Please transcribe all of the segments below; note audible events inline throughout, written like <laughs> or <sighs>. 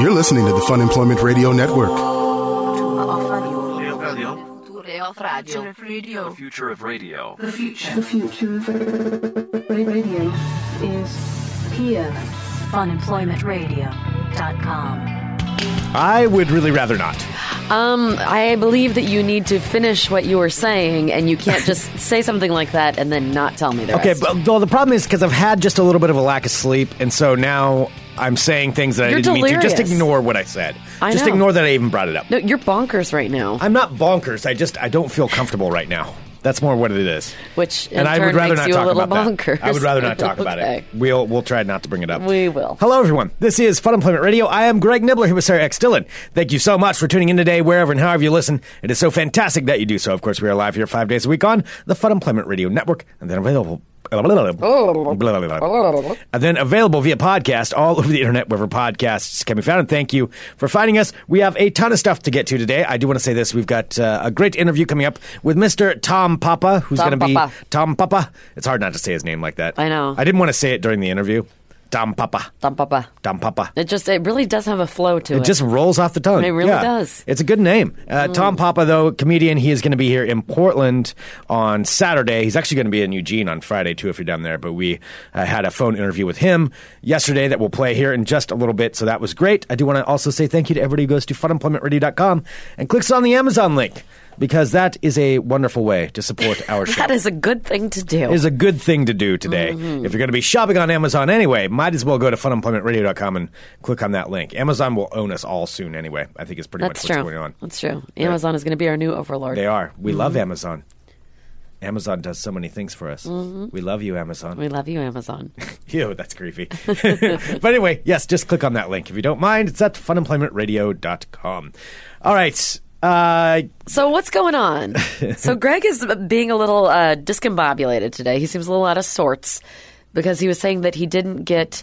You're listening to the Fun Employment Radio Network. The future of radio. The future of radio is here. funemploymentradio.com. I would really rather not. Um, I believe that you need to finish what you were saying, and you can't just <laughs> say something like that and then not tell me the Okay, rest. but well, the problem is because I've had just a little bit of a lack of sleep, and so now I'm saying things that I You're didn't mean to. Just ignore what I said. I just know. ignore that I even brought it up. no, you're bonkers right now. I'm not bonkers. I just I don't feel comfortable right now. That's more what it is. Which and I would rather not talk about bonkers. <laughs> that. I would rather not talk about it. We'll we'll try not to bring it up. We will. Hello, everyone. This is Fun Employment Radio. I am Greg Nibler here with Sarah X. Dylan. Thank you so much for tuning in today, wherever and however you listen. It is so fantastic that you do so. Of course, we are live here five days a week on the Fun Employment Radio Network, and then available. And then available via podcast all over the internet, wherever podcasts can be found. And thank you for finding us. We have a ton of stuff to get to today. I do want to say this: we've got uh, a great interview coming up with Mr. Tom Papa, who's going to be Tom Papa. It's hard not to say his name like that. I know. I didn't want to say it during the interview. Tom Papa. Dum papa. Tom Papa. It just it really does have a flow to it. It just rolls off the tongue. It really Yeah. does. It's a good name. Uh, Tom Papa, though, comedian, he is going to be here in Portland on Saturday. He's actually going to be in Eugene on Friday, too, if you're down there. But we uh, had a phone interview with him yesterday that we'll play here in just a little bit. So that was great. I do want to also say thank you to everybody who goes to funemploymentradio.com and clicks on the Amazon link because that is a wonderful way to support our <laughs> show. that is a good thing to do. is a good thing to do today. Mm-hmm. If you're going to be shopping on Amazon anyway, might as well go to funemploymentradio.com and click on that link. Amazon will own us all soon anyway. I think it's pretty That's much what's true. going on. That's true. Amazon is going to be our new overlord. They are. We love Mm-hmm. Amazon. Amazon does so many things for us. We love you, Amazon. Mm-hmm. We love you, Amazon. <laughs> Ew, that's creepy. <laughs> but anyway, yes, just click on that link. If you don't mind, it's at funemploymentradio.com. All right. Uh, So what's going on? <laughs> so Greg is being a little uh, discombobulated today. He seems a little out of sorts because he was saying that he didn't get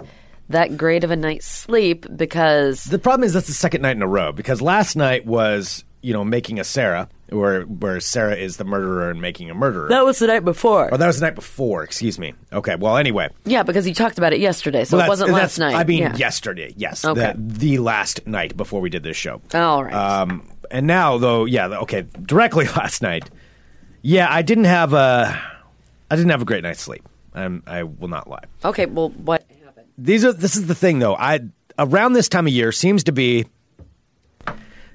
that great of a night's sleep because The problem is that's the second night in a row because last night was you know making a Sarah, where where Sarah is the murderer and making a murderer. that was the night before. Oh, that was the night before. Excuse me. Okay. Well, anyway, yeah, because you talked about it yesterday, so Well, it wasn't last night. I mean, yeah. yesterday. Yes. Okay. The, the last night before we did this show. All right. Um, and now, though, yeah. Okay. Directly <laughs> last night. Yeah, I didn't have a. I didn't have a great night's sleep. Um, I will not lie. okay, well, what happened? These are. This is the thing, though. I around this time of year seems to be.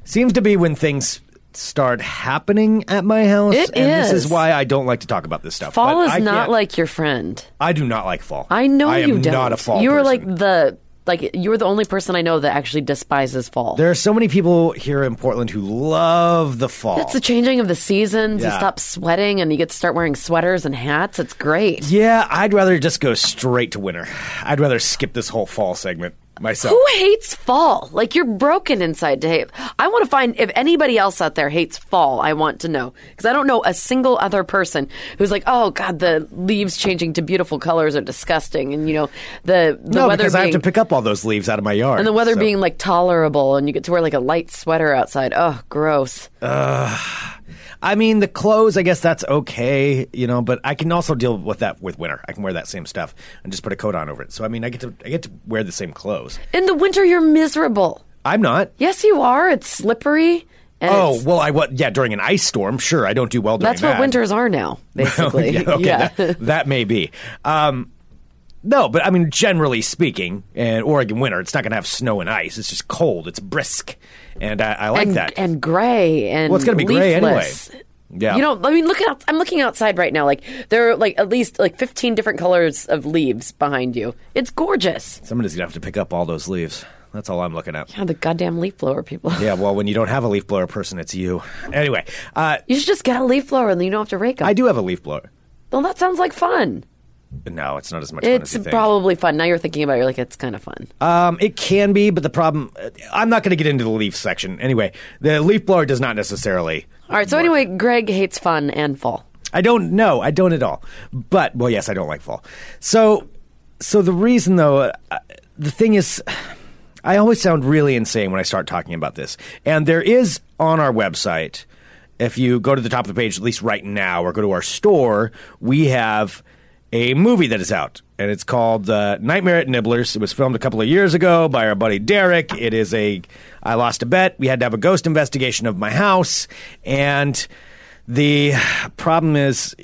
Seems to be when things start happening at my house. It and This is. is why I don't like to talk about this stuff. Fall But is I not can't- like your friend. I do not like fall. I know I you am don't. not a fall. You were person. like the like you're the only person I know that actually despises fall. There are so many people here in Portland who love the fall. It's the changing of the seasons. You Yeah. stop sweating and you get to start wearing sweaters and hats. It's great. yeah, I'd rather just go straight to winter. I'd rather skip this whole fall segment myself. Who hates fall? Like you're broken inside to hate. I want to find if anybody else out there hates fall. I want to know because I don't know a single other person who's like, oh god, the leaves changing to beautiful colors are disgusting, and you know the the no, weather because I have to pick up all those leaves out of my yard. and the weather so- being like tolerable, and you get to wear like a light sweater outside. Oh, gross. I mean, the clothes. I guess that's okay, you know. But I can also deal with that with winter. I can wear that same stuff and just put a coat on over it. So I mean, I get to I get to wear the same clothes. In the winter, you're miserable. I'm not. Yes, you are. It's slippery. And Oh it's- well, I what? Yeah, during an ice storm, sure, I don't do well during that's what that. winters are now, <laughs> basically. yeah, okay, yeah. That, that may be. Um, no, but I mean, generally speaking, in Oregon winter, it's not going to have snow and ice. It's just cold. It's brisk, and I, I like and, that. and gray and Well, it's gonna be gray anyway. Yeah. You know, I mean, look out! I'm looking outside right now. Like there are like at least like 15 different colors of leaves behind you. It's gorgeous. Somebody's gonna have to pick up all those leaves. That's all I'm looking at. Yeah, the goddamn leaf blower people. Yeah, well, when you don't have a leaf blower person, it's you. Anyway, uh, You should just get a leaf blower and then you don't have to rake them. I do have a leaf blower. well, that sounds like fun. No, it's not as much fun as It's think. probably fun. Now you're thinking about it, you're like, it's kind of fun. Um, it can be, but the problem, I'm not going to get into the leaf section. Anyway, the leaf blower does not necessarily. All right, so work. anyway, Greg hates fun and fall. I don't know. I don't at all. But well, yes, I don't like fall. So, so the reason though, uh, the thing is, I always sound really insane when I start talking about this. And there is on our website, if you go to the top of the page, at least right now, or go to our store, we have a movie that is out. and it's called uh, Nightmare at Niblers. It was filmed a couple of years ago by our buddy Derek. It is a I lost a bet. We had to have a ghost investigation of my house, and the problem is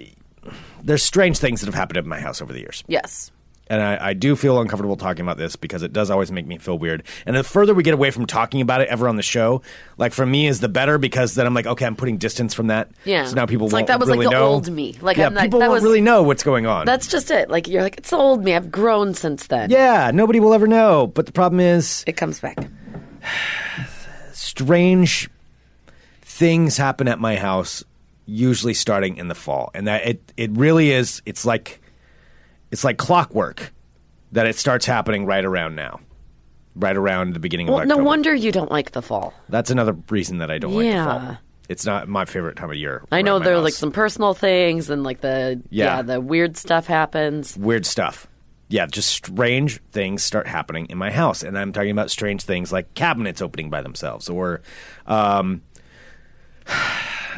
there's strange things that have happened in my house over the years Yes. And I, I do feel uncomfortable talking about this because it does always make me feel weird. And the further we get away from talking about it ever on the show, like for me, is the better because then I'm like, okay, I'm putting distance from that. Yeah. So now people It's like that was like really the know. old me. Like, yeah, I'm like- people won't was- really know what's going on. That's just it. Like you're like it's the old me. I've grown since then. yeah, nobody will ever know. But the problem is, It comes back. <sighs> strange things happen at my house, usually starting in the fall, and that it it really is. It's like it's like clockwork that it starts happening right around now, right around the beginning of. Well, of no wonder you don't like the fall. That's another reason that I don't like the Yeah. fall. It's not my favorite time of year. I know there are house. like some personal things and like the Yeah. yeah. the weird stuff happens. weird stuff. Yeah, just strange things start happening in my house, and I'm talking about strange things like cabinets opening by themselves, or um, <sighs>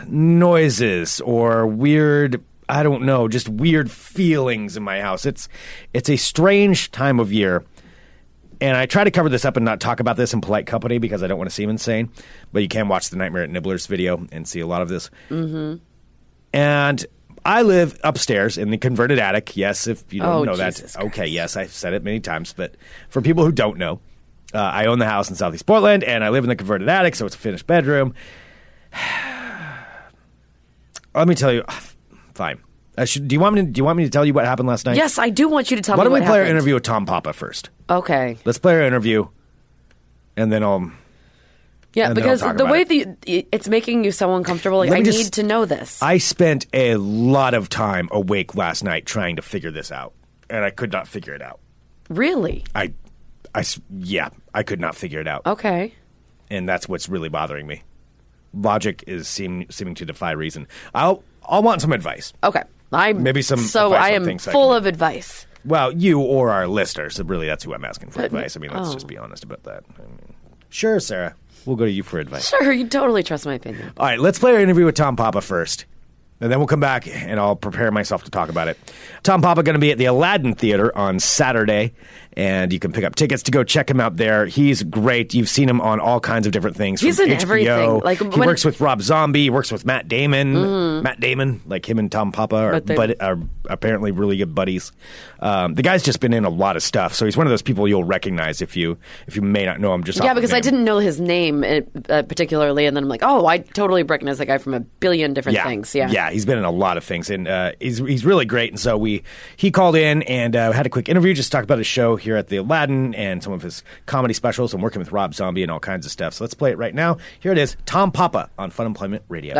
noises, or weird. I don't know, just weird feelings in my house. It's it's a strange time of year, and I try to cover this up and not talk about this in polite company because I don't want to seem insane. But you can watch the Nightmare at Niblers video and see a lot of this. Mm-hmm. And I live upstairs in the converted attic. Yes, if you don't Oh, know Jesus that. Okay, yes, I've said it many times. But for people who don't know, uh, I own the house in Southeast Portland, and I live in the converted attic, so it's a finished bedroom. <sighs> Let me tell you. Fine. Uh, I should, do you want me? To, do you want me to tell you what happened last night? Yes, I do want you to tell Why me Why don't we play our interview with Tom Papa first? Okay. Let's play our interview, and then I'll. Yeah, And then I'll because the way it. that it's making you so uncomfortable. Like I just- need to know this. I spent a lot of time awake last night trying to figure this out, and I could not figure it out. really? I, I yeah, I could not figure it out, Okay. and that's what's really bothering me. Logic is seem, seeming to defy reason. I'll I'll want some advice. Okay. I'm Maybe some So advice I on am things I full can of advice. Well, you or our listeners. So really, that's who I'm asking for But- advice. I mean, let's oh. just be honest about that. I mean, sure, Sarah. We'll go to you for advice. <laughs> Sure, you totally trust my opinion. All right, let's play our interview with Tom Papa first. And then we'll come back and I'll prepare myself to talk about it. Tom Papa going to be at the Aladdin Theater on Saturday, and you can pick up tickets to go check him out there. He's great. You've seen him on all kinds of different things. He's in HBO. everything. Like, he works with Rob Zombie. He works with Matt Damon. Matt Damon, like him and Tom Papa are, But are apparently really good buddies. Um, the guy's just been in a lot of stuff, so he's one of those people you'll recognize if you if you may not know him. Just Yeah, because I didn't know his name uh, uh, particularly, and then I'm like, oh, I totally recognize that guy from a billion different yeah. things. Yeah. yeah, he's been in a lot of things, and uh, he's he's really great. And so we he called in and uh, had a quick interview, just talked about his show here at the Aladdin and some of his comedy specials, and working with Rob Zombie and all kinds of stuff. So let's play it right now. Here it is, Tom Papa on Fun Employment Radio.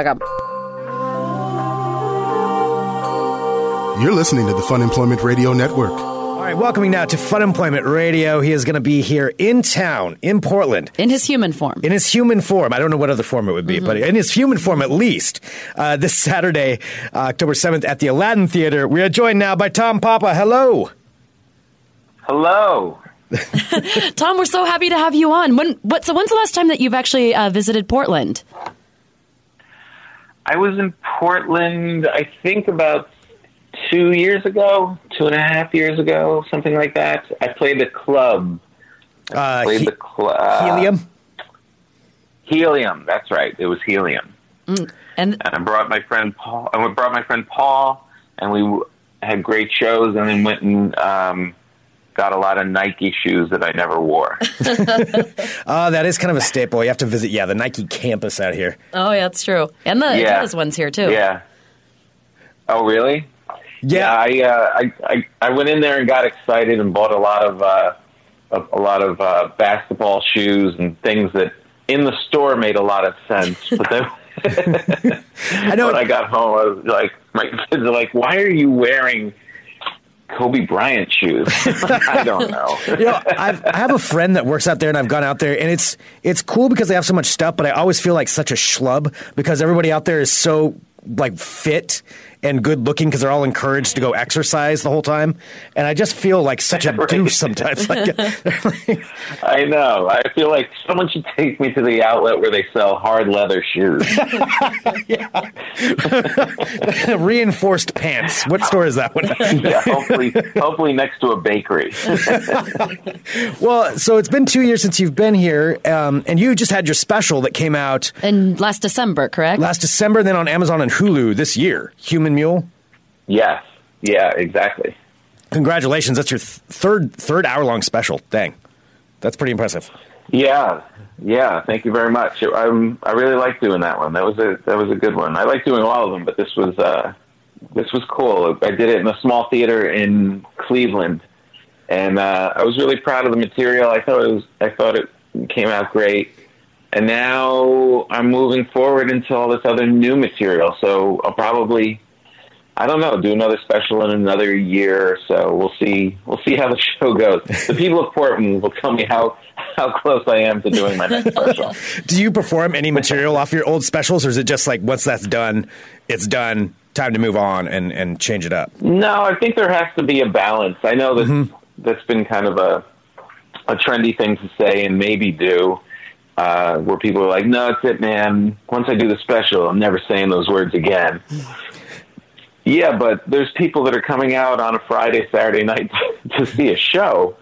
You're listening to the Fun Employment Radio Network. All right, welcoming now to Fun Employment Radio. He is going to be here in town in Portland. in his human form. in his human form. I don't know what other form it would be, but in his human form at least. Uh, this Saturday, uh, October 7th at the Aladdin Theater. We are joined now by Tom Papa. Hello. Hello. <laughs> Tom, we're so happy to have you on. When what? So when's the last time that you've actually uh, visited Portland? I was in Portland, I think about two years ago, two and a half years ago, something like that. I played a club. Uh, Played he- the club. helium. Helium. That's right. It was Helium. And And I brought my friend Paul. I brought my friend Paul, and we had great shows. And then went and um, got a lot of Nike shoes that I never wore. Uh, <laughs> <laughs> that is kind of a staple. You have to visit, yeah, the Nike campus out here. oh yeah, that's true. And the Yeah. Adidas ones here too. yeah. Oh, really? Yeah. I, uh, I I I went in there and got excited and bought a lot of uh, a, a lot of uh, basketball shoes and things that in the store made a lot of sense. But then <laughs> I know. when I got home, I was like, my kids are like, "Why are you wearing Kobe Bryant shoes?" <laughs> I don't know. <laughs> you know, I've, I have a friend that works out there, and I've gone out there, and it's it's cool because they have so much stuff. But I always feel like such a schlub because everybody out there is so like fit and good looking because they're all encouraged to go exercise the whole time. And I just feel like such a <laughs> Right. douche sometimes. Like, <laughs> I know. I feel like someone should take me to the outlet where they sell hard leather shoes. <laughs> reinforced pants. What store is that one? yeah, hopefully, hopefully next to a bakery. well, so it's been two years since you've been here, um, and you just had your special that came out In last December, correct? last December, then on Amazon and Hulu this year. Human Mule. yes. Yeah. Exactly. Congratulations! That's your th- third third hour long special. Dang, that's pretty impressive. Yeah, yeah. Thank you very much. I'm, I really like doing that one. That was a that was a good one. I like doing all of them, but this was uh, this was cool. I did it in a small theater in Cleveland, and uh, I was really proud of the material. I thought it was I thought it came out great. And now I'm moving forward into all this other new material. So I'll probably I don't know, do another special in another year or so. We'll see. We'll see how the <laughs> show goes. The people of Portland will tell me how how close I am to doing my next <laughs> special. Do you perform any material off your old specials, or is it just like once that's done, it's done? Time to move on and, and change it up. No, I think there has to be a balance. I know that that's been kind of a a trendy thing to say and maybe do. Uh, where people are like, "No, it's it, man. Once I do the special, I'm never saying those words again." Yeah, but there's people that are coming out on a Friday, Saturday night <laughs> to see a show.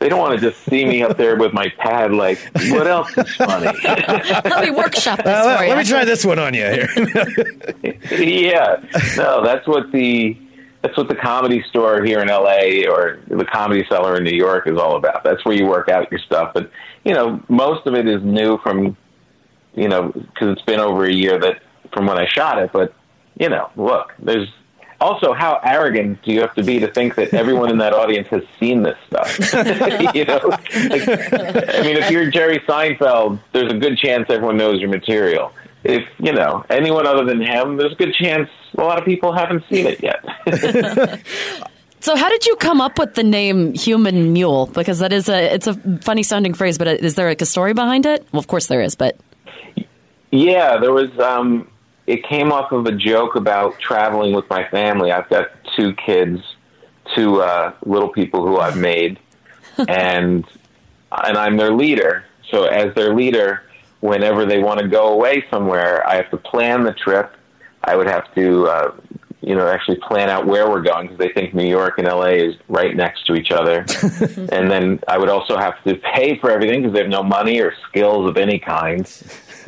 They don't want to just see me up there with my pad, like, what else is funny? <laughs> Let me workshop this Uh, for let, you. let me try this one on you here. <laughs> yeah, no, that's what the that's what the comedy store here in LA or the comedy cellar in New York is all about. That's where you work out your stuff. But you know, most of it is new from you know because it's been over a year that from when I shot it. But you know, look, there's also how arrogant do you have to be to think that everyone in that audience has seen this stuff? <laughs> you know, like, I mean, if you're Jerry Seinfeld, there's a good chance everyone knows your material. If you know anyone other than him, there's a good chance a lot of people haven't seen it yet. <laughs> So, how did you come up with the name Human Mule? Because that is a it's a funny sounding phrase, but is there like a story behind it? Well, of course there is, but Yeah, there was. Um, it came off of a joke about traveling with my family. I've got two kids, two uh, little people who I've made, <laughs> and and I'm their leader. So as their leader, whenever they want to go away somewhere, I have to plan the trip. I would have to, uh, you know, actually plan out where we're going because they think New York and LA is right next to each other. <laughs> and then I would also have to pay for everything because they have no money or skills of any kind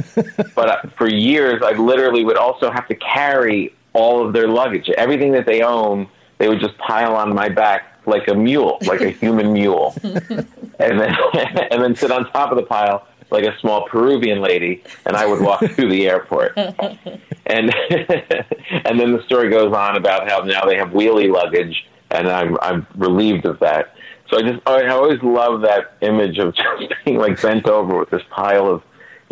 <laughs> but uh, for years, I literally would also have to carry all of their luggage, everything that they own. They would just pile on my back like a mule, like a <laughs> human mule, <laughs> and then and then sit on top of the pile like a small Peruvian lady, and I would walk through the airport. And and then the story goes on about how now they have wheelie luggage, and I'm I'm relieved of that. So I just I always love that image of just being like bent over with this pile of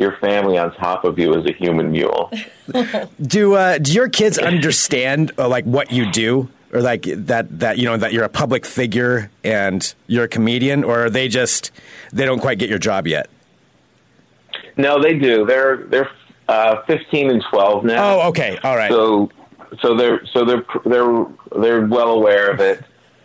your family on top of you as a human mule. <laughs> do uh, do your kids understand uh, like what you do, or like that that you know that you're a public figure and you're a comedian, or are they just they don't quite get your job yet? No, they do. They're they're uh, 15 and 12 now. Oh, okay, all right. So so they're so they're they're they're well aware of it.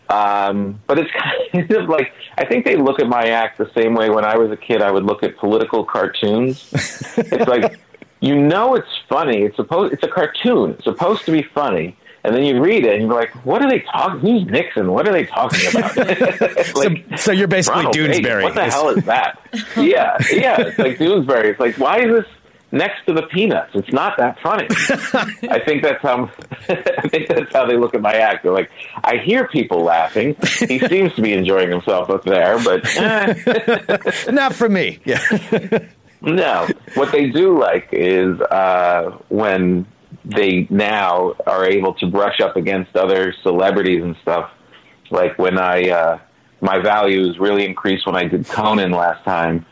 Um, but it's <laughs> kind of like I think they look at my act the same way when I was a kid. I would look at political cartoons. it's like you know it's funny. It's supposed it's a cartoon. It's supposed to be funny. And then you read it and you're like, what are they talking? Who's Nixon? What are they talking about? <laughs> <laughs> like, so, so you're basically Ronald Doonesbury. What the hell is that? yeah, yeah. It's like Doonesbury. It's like, why is this next to the peanuts? It's not that funny. I think that's how. <laughs> I think that's how they look at my act. They're like, I hear people laughing. He <laughs> seems to be enjoying himself up there, but eh, <laughs> Not for me. Yeah. no. What they do like is uh, when they now are able to brush up against other celebrities and stuff. Like when I, uh, my values really increased when I did Conan last time,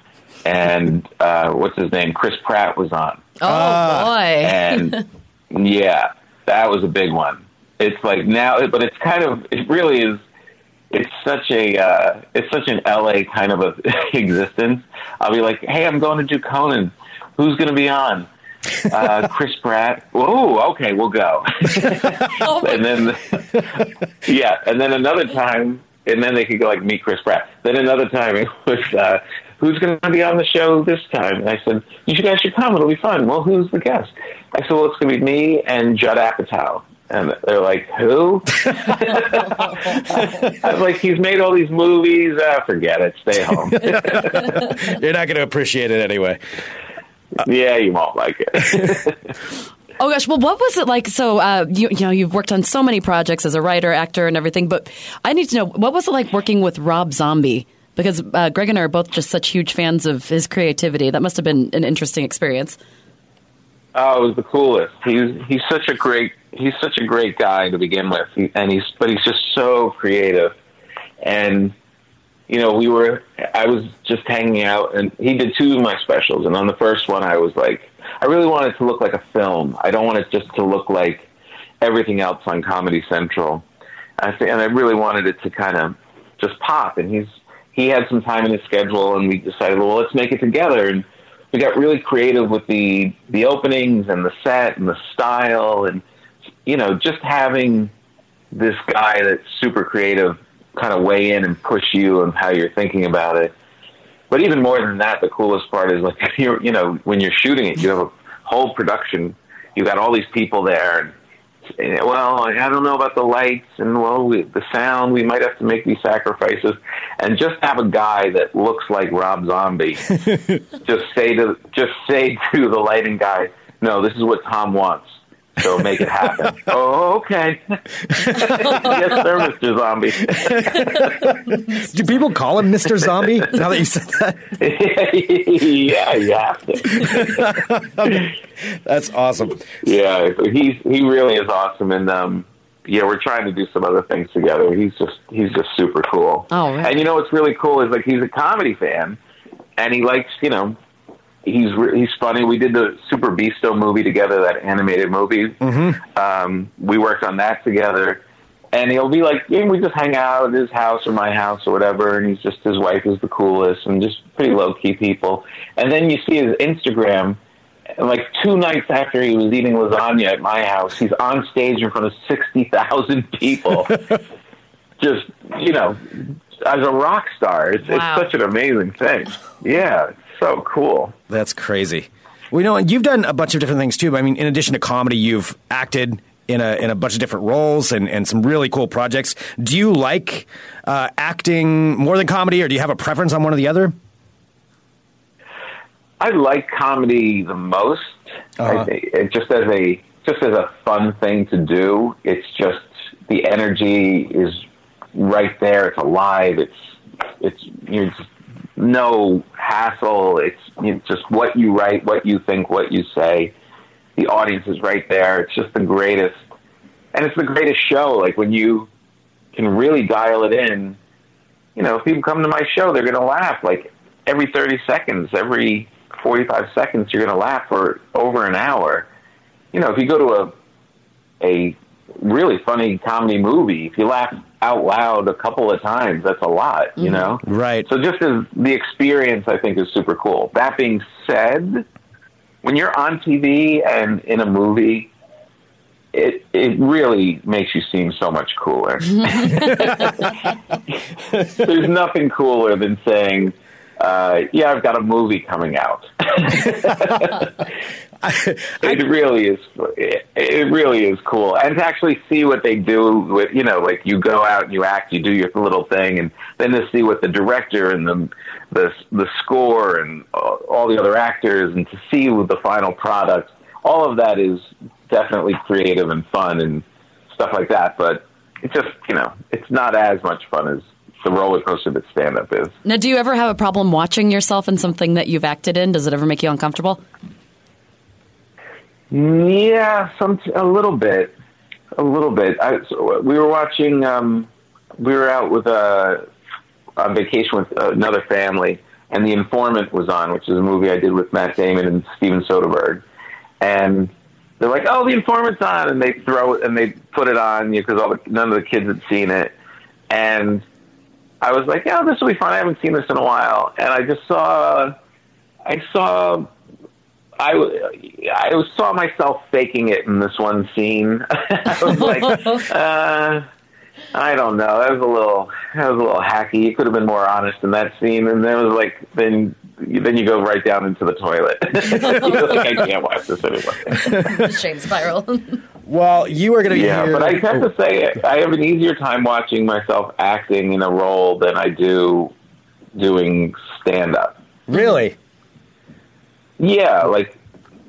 and uh, what's his name? Chris Pratt was on, oh Ah. boy, and <laughs> yeah, that was a big one. It's like now, but it's kind of, it really is. It's such a, uh, it's such an LA kind of a <laughs> existence. I'll be like, hey, I'm going to do Conan. Who's going to be on? uh, <laughs> Chris Pratt. Oh, okay, we'll go. and then, yeah, and then another time, and then they could go like meet Chris Pratt. Then another time it was uh, who's going to be on the show this time? And I said, you guys should come. It'll be fun. Well, who's the guest? I said, well, it's going to be me and Judd Apatow. And they're like, who? <laughs> I was like, he's made all these movies. Ah, forget it. Stay home. <laughs> You're not going to appreciate it anyway. yeah, you won't like it. <laughs> Oh gosh, well, what was it like? So, uh, you, you know, you've worked on so many projects as a writer, actor, and everything, but I need to know what was it like working with Rob Zombie? Because uh, Greg and I are both just such huge fans of his creativity. That must have been an interesting experience. Oh, it was the coolest. He's he's such a great he's such a great guy to begin with, he, and he's but he's just so creative. And you know, we were I was just hanging out, and he did two of my specials. And on the first one, I was like, I really wanted it to look like a film. I don't want it just to look like everything else on Comedy Central. I think, and I really wanted it to kind of just pop. And he's he had some time in his schedule, and we decided, well, let's make it together. And we got really creative with the the openings and the set and the style, and you know, just having this guy that's super creative kind of weigh in and push you and how you're thinking about it. But even more than that, the coolest part is like <laughs> you're, you know, when you're shooting it, you have a whole production. You got all these people there, and Eh, well, I don't know about the lights and well, we, the sound. We might have to make these sacrifices, and just have a guy that looks like Rob Zombie. <laughs> just say to just say to the lighting guy, "No, this is what Tom wants." So make it happen. <laughs> oh, okay. <laughs> yes, sir, Mr. Zombie. Do people call him Mr. Zombie now that you said that? <laughs> yeah, you have to. That's awesome. Yeah, he's he really is awesome, and um, yeah, we're trying to do some other things together. He's just he's just super cool. Oh, right. and you know what's really cool is like he's a comedy fan, and he likes you know he's re- he's funny. We did the Super Beasto movie together, that animated movie. Mm-hmm. Um, we worked on that together, and he'll be like, yeah, we just hang out at his house or my house or whatever. And he's just his wife is the coolest and just pretty low key people. And then you see his Instagram. and, Like two nights after he was eating lasagna at my house, he's on stage in front of sixty thousand <laughs> people, just you know, as a rock star. It's, Wow. it's such an amazing thing. Yeah, it's so cool. That's crazy. Well, you know, and you've done a bunch of different things too. I mean, in addition to comedy, you've acted in a in a bunch of different roles and, and some really cool projects. Do you like uh, acting more than comedy, or do you have a preference on one or the other? I like comedy the most. Uh-huh. I it just as a just as a fun thing to do. It's just the energy is right there. It's alive. It's it's you're just no hassle. It's you know, just what you write, what you think, what you say. The audience is right there. It's just the greatest, and it's the greatest show. Like when you can really dial it in. You know, if people come to my show, they're going to laugh like every 30 seconds, every 45 seconds, you're going to laugh for over an hour. You know, if you go to a a really funny comedy movie, if you laugh out loud a couple of times, that's a lot. You know, Right. So just as the experience, I think is super cool. That being said, when you're on TV and in a movie. It it really makes you seem so much cooler. <laughs> <laughs> There's nothing cooler than saying, uh, "Yeah, I've got a movie coming out." <laughs> <laughs> it really is. It, it really is cool, and to actually see what they do with you know, like you go out and you act, you do your little thing, and then to see what the director and the the the score and all all the other actors, and to see the final product. All of that is definitely creative and fun and stuff like that. But it's just you know, it's not as much fun as the roller coaster that stand up is. Now, do you ever have a problem watching yourself in something that you've acted in? Does it ever make you uncomfortable? Yeah, some a little bit, a little bit. I, so we were watching. Um, we were out with a on vacation with another family, and The Informant was on, which is a movie I did with Matt Damon and Steven Soderbergh, and they're like, "Oh, The Informant's on," and they throw it and they put it on because all the, none of the kids had seen it, and I was like, "Yeah, this will be fun. I haven't seen this in a while," and I just saw, I saw I, w- I I saw myself faking it in this one scene. <laughs> I was like, <laughs> uh, I don't know. That was a little, that was a little hacky. You could have been more honest in that scene. And then it was like, then, then you go right down into the toilet. <laughs> You're like, I can't watch this anymore. Shame spiral. Well, you are going to be Yeah, here. but I have to say, it. I have an easier time watching myself acting in a role than I do doing stand up. really? Yeah, like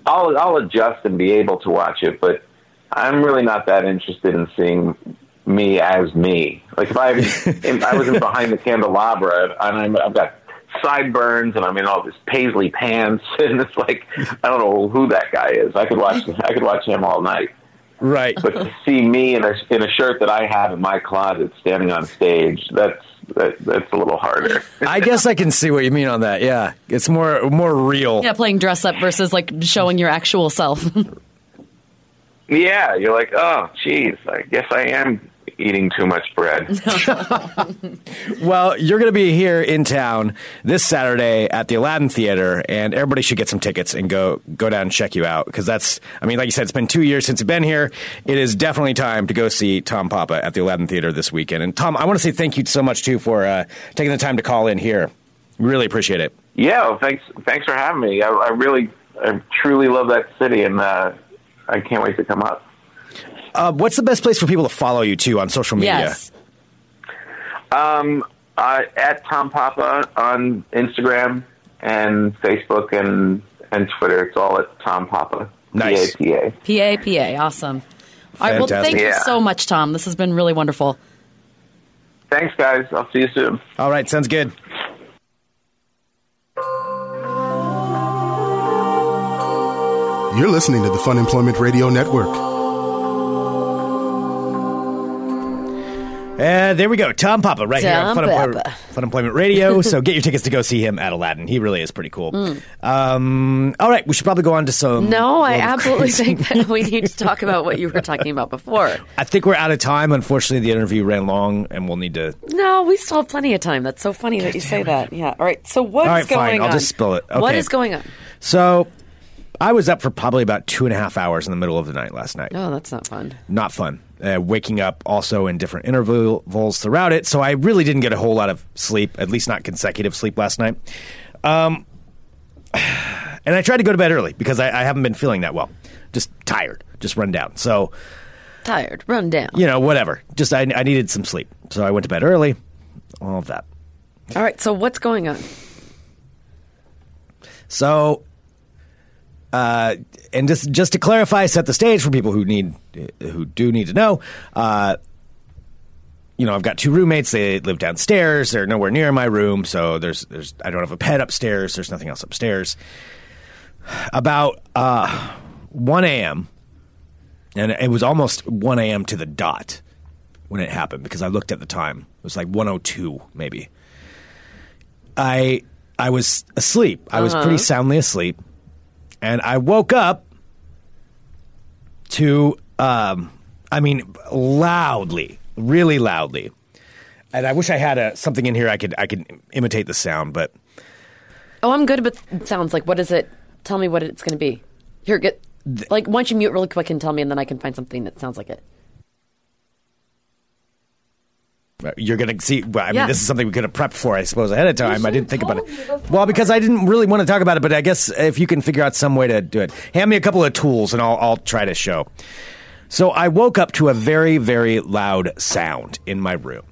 I'll I'll adjust and be able to watch it, but I'm really not that interested in seeing me as me. Like if I if I was in <laughs> behind the candelabra and I'm, I've got sideburns and I'm in all this paisley pants <laughs> and it's like I don't know who that guy is. I could watch I could watch him all night. Right. But to see me in a in a shirt that I have in my closet standing on stage, that's that, that's a little harder. <laughs> I guess I can see what you mean on that. Yeah, it's more more real. yeah, playing dress up versus like showing your actual self. <laughs> Yeah, you're like, oh, geez, I guess I am eating too much bread. <laughs> Well, you're going to be here in town this Saturday at the Aladdin Theater, and everybody should get some tickets and go go down and check you out because that's. I mean, like you said, it's been two years since you've been here. It is definitely time to go see Tom Papa at the Aladdin Theater this weekend. And Tom, I want to say thank you so much too for uh, taking the time to call in here. Really appreciate it. yeah, well, thanks, thanks for having me. I, I really, I truly love that city, and uh, I can't wait to come up. Uh, what's the best place for people to follow you too on social media? yes. Um, uh, at Tom Papa on Instagram and Facebook and and Twitter. It's all at Tom Papa. Nice. P-A-P-A. PA, PA. Awesome. All right. Well, thank Fantastic. you so much, Tom. This has been really wonderful. Thanks, guys. I'll see you soon. All right, sounds good. You're listening to the Fun Employment Radio Network. Uh, there we go. Tom Papa right here on Fun Papa. Fun Employment Radio. <laughs> so get your tickets to go see him at Aladdin. He really is pretty cool. Um, all right, we should probably go on to some. No, I absolutely <laughs> think that we need to talk about what you were talking about before. I think we're out of time. Unfortunately, the interview ran long, and we'll need to. No, we still have plenty of time. That's so funny that you say that. Yeah. All right. So what's right, going fine. on? I'll just spill it. What Okay. is going on? So, I was up for probably about two and a half hours in the middle of the night last night. Oh, that's not fun. Not fun. Uh, waking up also in different intervals throughout it. So I really didn't get a whole lot of sleep, at least not consecutive sleep last night. Um, <sighs> and I tried to go to bed early because I, I haven't been feeling that well. Just tired, just run down. So Tired. Run down. you know, whatever. Just I, I needed some sleep, so I went to bed early. All of that. All right. So what's going on? So, uh, and just just to clarify, set the stage for people who need who do need to know. Uh, you know, I've got two roommates. They live downstairs. They're nowhere near my room, so there's there's I don't have a pet upstairs. There's nothing else upstairs. About uh, 1 a.m. and it was almost 1 a.m. to the dot when it happened because I looked at the time. It was like 102 maybe. I I was asleep. I was pretty soundly asleep, and I woke up to um, I mean loudly, really loudly. And I wish I had a something in here I could I could imitate the sound, but Oh, I'm good with sounds. Like, what is it? Tell me what it's going to be. Here, get like. Why don't you mute really quick and tell me, and then I can find something that sounds like it. You're gonna see. Well, I mean, Yeah. this is something we could have prepped for, I suppose, ahead of time. I didn't think about it. told me before. Well, because I didn't really want to talk about it, but I guess if you can figure out some way to do it, hand me a couple of tools and I'll I'll try to show. So I woke up to a very very loud sound in my room.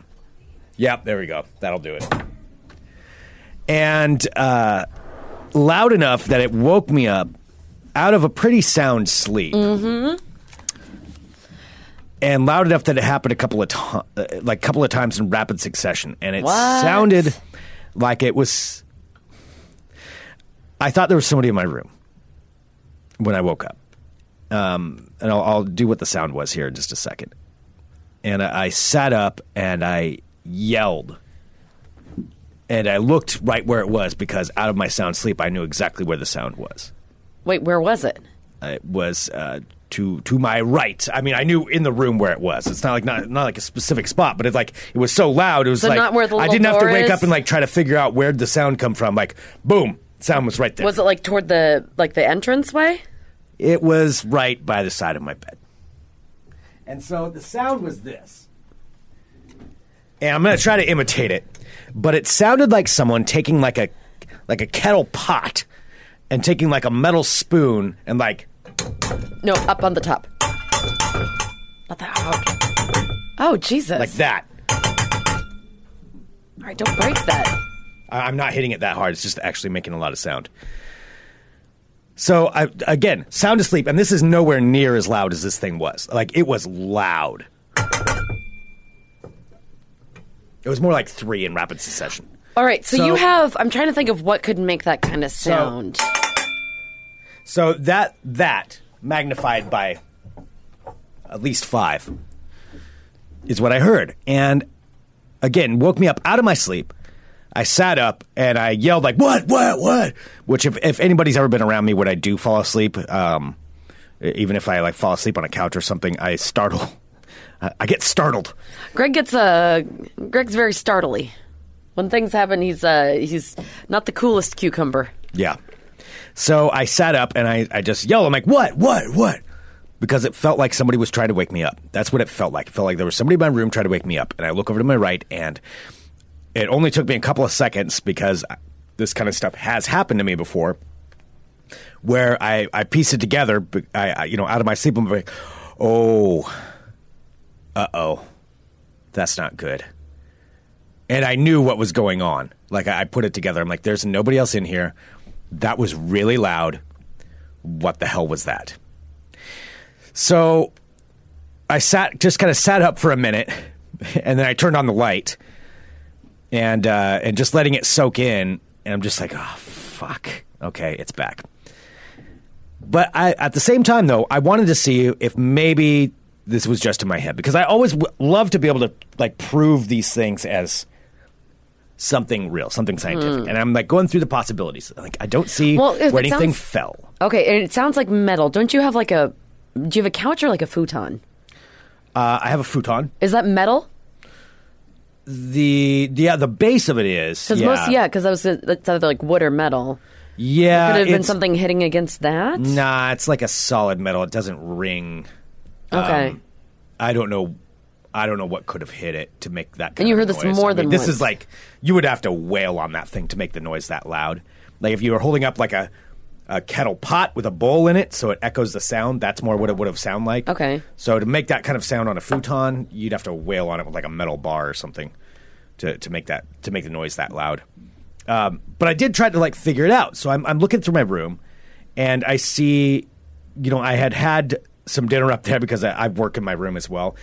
Yep, there we go. That'll do it. And uh, loud enough that it woke me up out of a pretty sound sleep. And loud enough that it happened a couple of to- uh, like couple of times in rapid succession, and it What? sounded like it was. I thought there was somebody in my room when I woke up, um, and I'll, I'll do what the sound was here in just a second. And I, I sat up and I yelled, and I looked right where it was because out of my sound sleep, I knew exactly where the sound was. Wait, where was it? It was uh, to to my right. I mean, I knew in the room where it was. It's not like not not like a specific spot, but it like it was so loud. It was So like not where the I didn't have to wake is? up and like try to figure out where the sound come from. Like boom, sound was right there. Was it like toward the like the entrance way? It was right by the side of my bed. And so the sound was this. And I'm going to try to imitate it, but it sounded like someone taking like a like a kettle pot and taking like a metal spoon and like No, up on the top. Not that hard. Oh Jesus! like that. All right, don't break that. I- I'm not hitting it that hard. It's just actually making a lot of sound. So I again, sound asleep, and this is nowhere near as loud as this thing was. Like it was loud. It was more like three in rapid succession. All right, so, So- you have. I'm trying to think of what could make that kind of sound. So that that magnified by at least five is what I heard, and again woke me up out of my sleep. I sat up and I yelled like "What? What? What?" Which, if, if anybody's ever been around me when I do fall asleep, um, even if I like fall asleep on a couch or something, I startle. <laughs> I I get startled. Greg gets uh, Greg's very startly. When things happen, he's uh, he's not the coolest cucumber. Yeah. So I sat up and I, I just yelled. I'm like, what, what, what? Because it felt like somebody was trying to wake me up. That's what it felt like. It felt like there was somebody in my room trying to wake me up. And I look over to my right and it only took me a couple of seconds because this kind of stuff has happened to me before where I, I piece it together, I, I, you know, out of my sleep, I'm like, oh, uh oh, that's not good. And I knew what was going on. Like I, I put it together. I'm like, there's nobody else in here. That was really loud. What the hell was that? So I sat, just kind of sat up for a minute, <laughs> and then I turned on the light, and uh, and just letting it soak in. And I'm just like, oh fuck, okay, it's back. But I, at the same time, though, I wanted to see if maybe this was just in my head because I always w- love to be able to like prove these things as something real, something scientific. And I'm like going through the possibilities. Like I don't see. Well, where anything sounds- fell. Okay, and it sounds like metal. Don't you have like a? Do you have a couch or like a futon? Uh, I have a futon. Is that metal? The, the yeah, the base of it is Because yeah, most, yeah, because that was that's either like wood or metal. yeah. Could it have been something hitting against that? Nah, it's like a solid metal. It doesn't ring. Okay. Um, I don't know. I don't know what could have hit it to make that. Kind And you heard this noise. more I mean, than this once. is like you would have to wail on that thing to make the noise that loud. Like if you were holding up like a a kettle pot with a bowl in it, so it echoes the sound. That's more what it would have sound like. Okay. So to make that kind of sound on a futon, you'd have to wail on it with like a metal bar or something to to make that to make the noise that loud. Um, but I did try to like figure it out. So I'm I'm looking through my room, and I see, you know, I had had some dinner up there because I, I work in my room as well,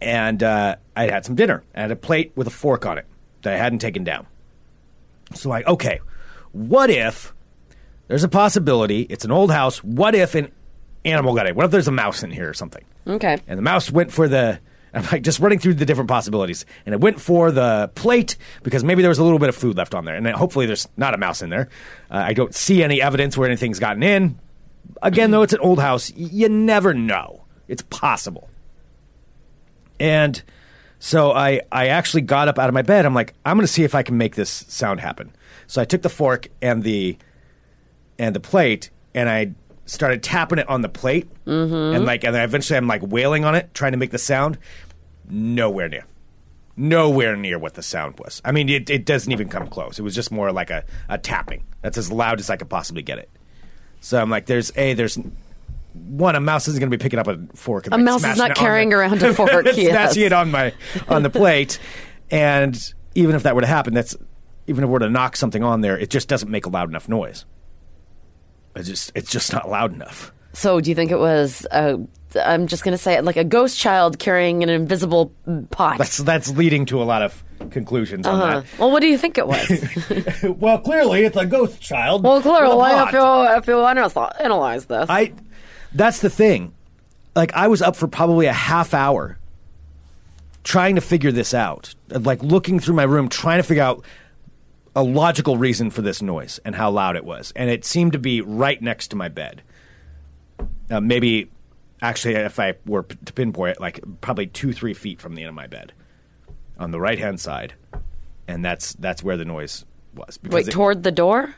and uh, I had some dinner. I had a plate with a fork on it that I hadn't taken down. So like, okay, what if there's a possibility? It's an old house. What if an animal got in? What if there's a mouse in here or something? Okay. And the mouse went for the. I'm like just running through the different possibilities, and it went for the plate because maybe there was a little bit of food left on there, and then hopefully there's not a mouse in there. Uh, I don't see any evidence where anything's gotten in. Again, though, it's an old house. y- You never know. It's possible. And so I, I actually got up out of my bed. I'm like, I'm going to see if I can make this sound happen. So I took the fork and the and the plate, and I started tapping it on the plate, mm-hmm. and like, and then eventually I'm like wailing on it, trying to make the sound. Nowhere near, nowhere near what the sound was. I mean, it, it doesn't even come close. It was just more like a, a tapping. That's as loud as I could possibly get it. So I'm like, there's a there's one a mouse isn't going to be picking up a fork. And, A like, mouse is not carrying the- around a <laughs> fork, yes. smashing it on my on the plate. And even if that were to happen, that's even if we were to knock something on there, it just doesn't make a loud enough noise. It's just it's just not loud enough. So, do you think it was? I'm just going to say it like a ghost child carrying an invisible pot. That's that's leading to a lot of conclusions uh-huh. on Well, what do you think it was? <laughs> <laughs> well, clearly it's a ghost child. well, clearly, if you if you analyze this, I that's the thing. Like I was up for probably a half hour trying to figure this out. Like looking through my room trying to figure out a logical reason for this noise and how loud it was. And it seemed to be right next to my bed. Uh, maybe actually if I were to pinpoint it like probably 2 3 feet from the end of my bed on the right hand side. And that's that's where the noise was because wait it- toward the door.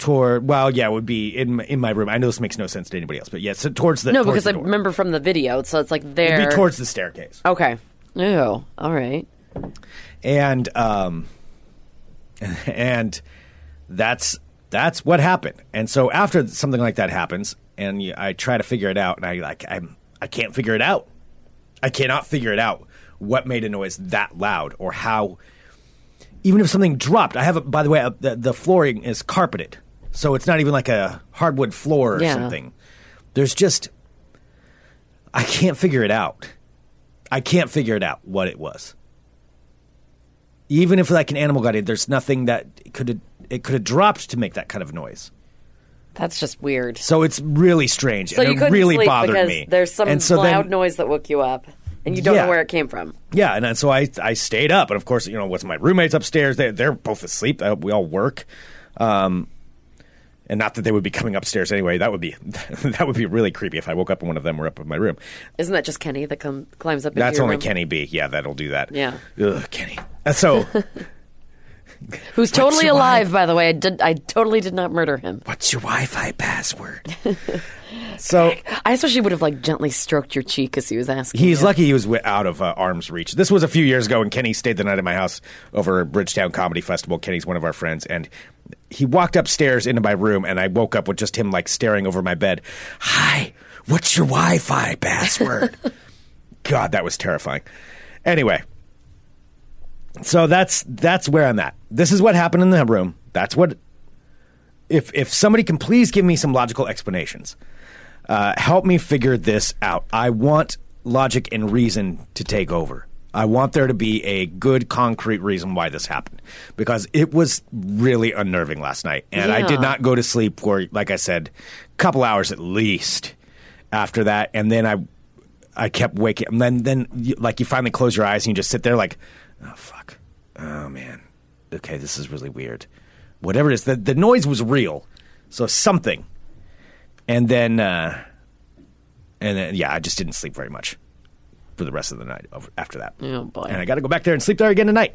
Toward. Well, yeah, it would be in my, in my room. I know this makes no sense to anybody else, but yeah, so towards the No, towards because the I door. remember from the video, so it's like there. It'd be towards the staircase. Okay. Ew. All right. and um <laughs> and that's that's what happened and so after something like that happens and you, i try to figure it out and i like i'm i can't figure it out i cannot figure it out what made a noise that loud or how even if something dropped i have a by the way uh, the, the flooring is carpeted so it's not even like a hardwood floor or Yeah. something there's just i can't figure it out i can't figure it out what it was even if like an animal got in, there's nothing that could have it could have dropped to make that kind of noise. That's just weird. So it's really strange. So and you it couldn't really sleep bothered because me. there's some and so loud then, noise that woke you up, and you don't Yeah. know where it came from. Yeah, and then, so I I stayed up, and of course, you know, with my roommates upstairs, they they're both asleep. Uh, We all work, um, and not that they would be coming upstairs anyway. That would be <laughs> that would be really creepy if I woke up and one of them were up in my room. Isn't that just Kenny that climbs up? That's only room? Kenny B. Yeah, that'll do that. Yeah. Ugh, Kenny. Uh, So. <laughs> Who's totally alive, by the way. I did. I totally did not murder him. What's your Wi-Fi password? <laughs> so I especially would have like gently stroked your cheek as he was asking. He's you. lucky he was out of uh, arm's reach. This was a few years ago, and Kenny stayed the night at my house over at Bridgetown Comedy Festival. Kenny's one of our friends, and he walked upstairs into my room, and I woke up with just him like staring over my bed. Hi, what's your Wi-Fi password? <laughs> God, that was terrifying. Anyway, so that's that's where I'm at. This is what happened in the room. That's what. If if somebody can please give me some logical explanations, uh, help me figure this out. I want logic and reason to take over. I want there to be a good concrete reason why this happened because it was really unnerving last night, and I did not go to sleep for, like I said, a couple hours at least after that, and then I. I kept waking, and then, then, you, like, you finally close your eyes and you just sit there, like, oh fuck, oh man, okay, this is really weird. Whatever it is, the the noise was real, so something, and then, uh, and then, yeah, I just didn't sleep very much for the rest of the night after that. Oh, boy. And I got to go back there and sleep there again tonight.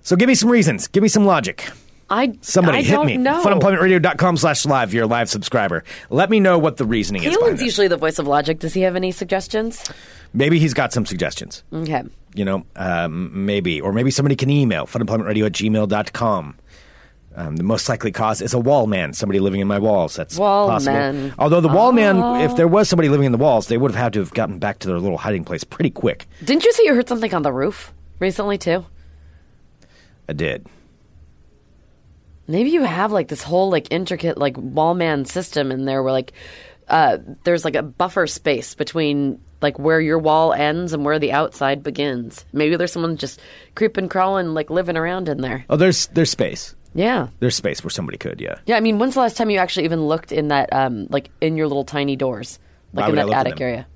So give me some reasons, give me some logic. I Somebody I hit don't me. Know. Funemploymentradio.com slash live. You're a live subscriber. Let me know what the reasoning is. Kalen's usually the voice of logic. Does he have any suggestions? Maybe he's got some suggestions. Okay. You know, um, maybe. Or maybe somebody can email funemploymentradio at gmail.com. Um, the most likely cause is a wall man, somebody living in my walls. That's Wall possible. man. Although the wall man, if there was somebody living in the walls, they would have had to have gotten back to their little hiding place pretty quick. Didn't you say you heard something on the roof recently too? I did. Maybe you have like this whole like intricate like wall man system in there where like uh, there's like a buffer space between like where your wall ends and where the outside begins. Maybe there's someone just creeping, crawling, like living around in there. Oh, there's there's space. Yeah. There's space where somebody could, yeah. Yeah, I mean, when's the last time you actually even looked in that, um, like in your little tiny doors, like Why in that attic area?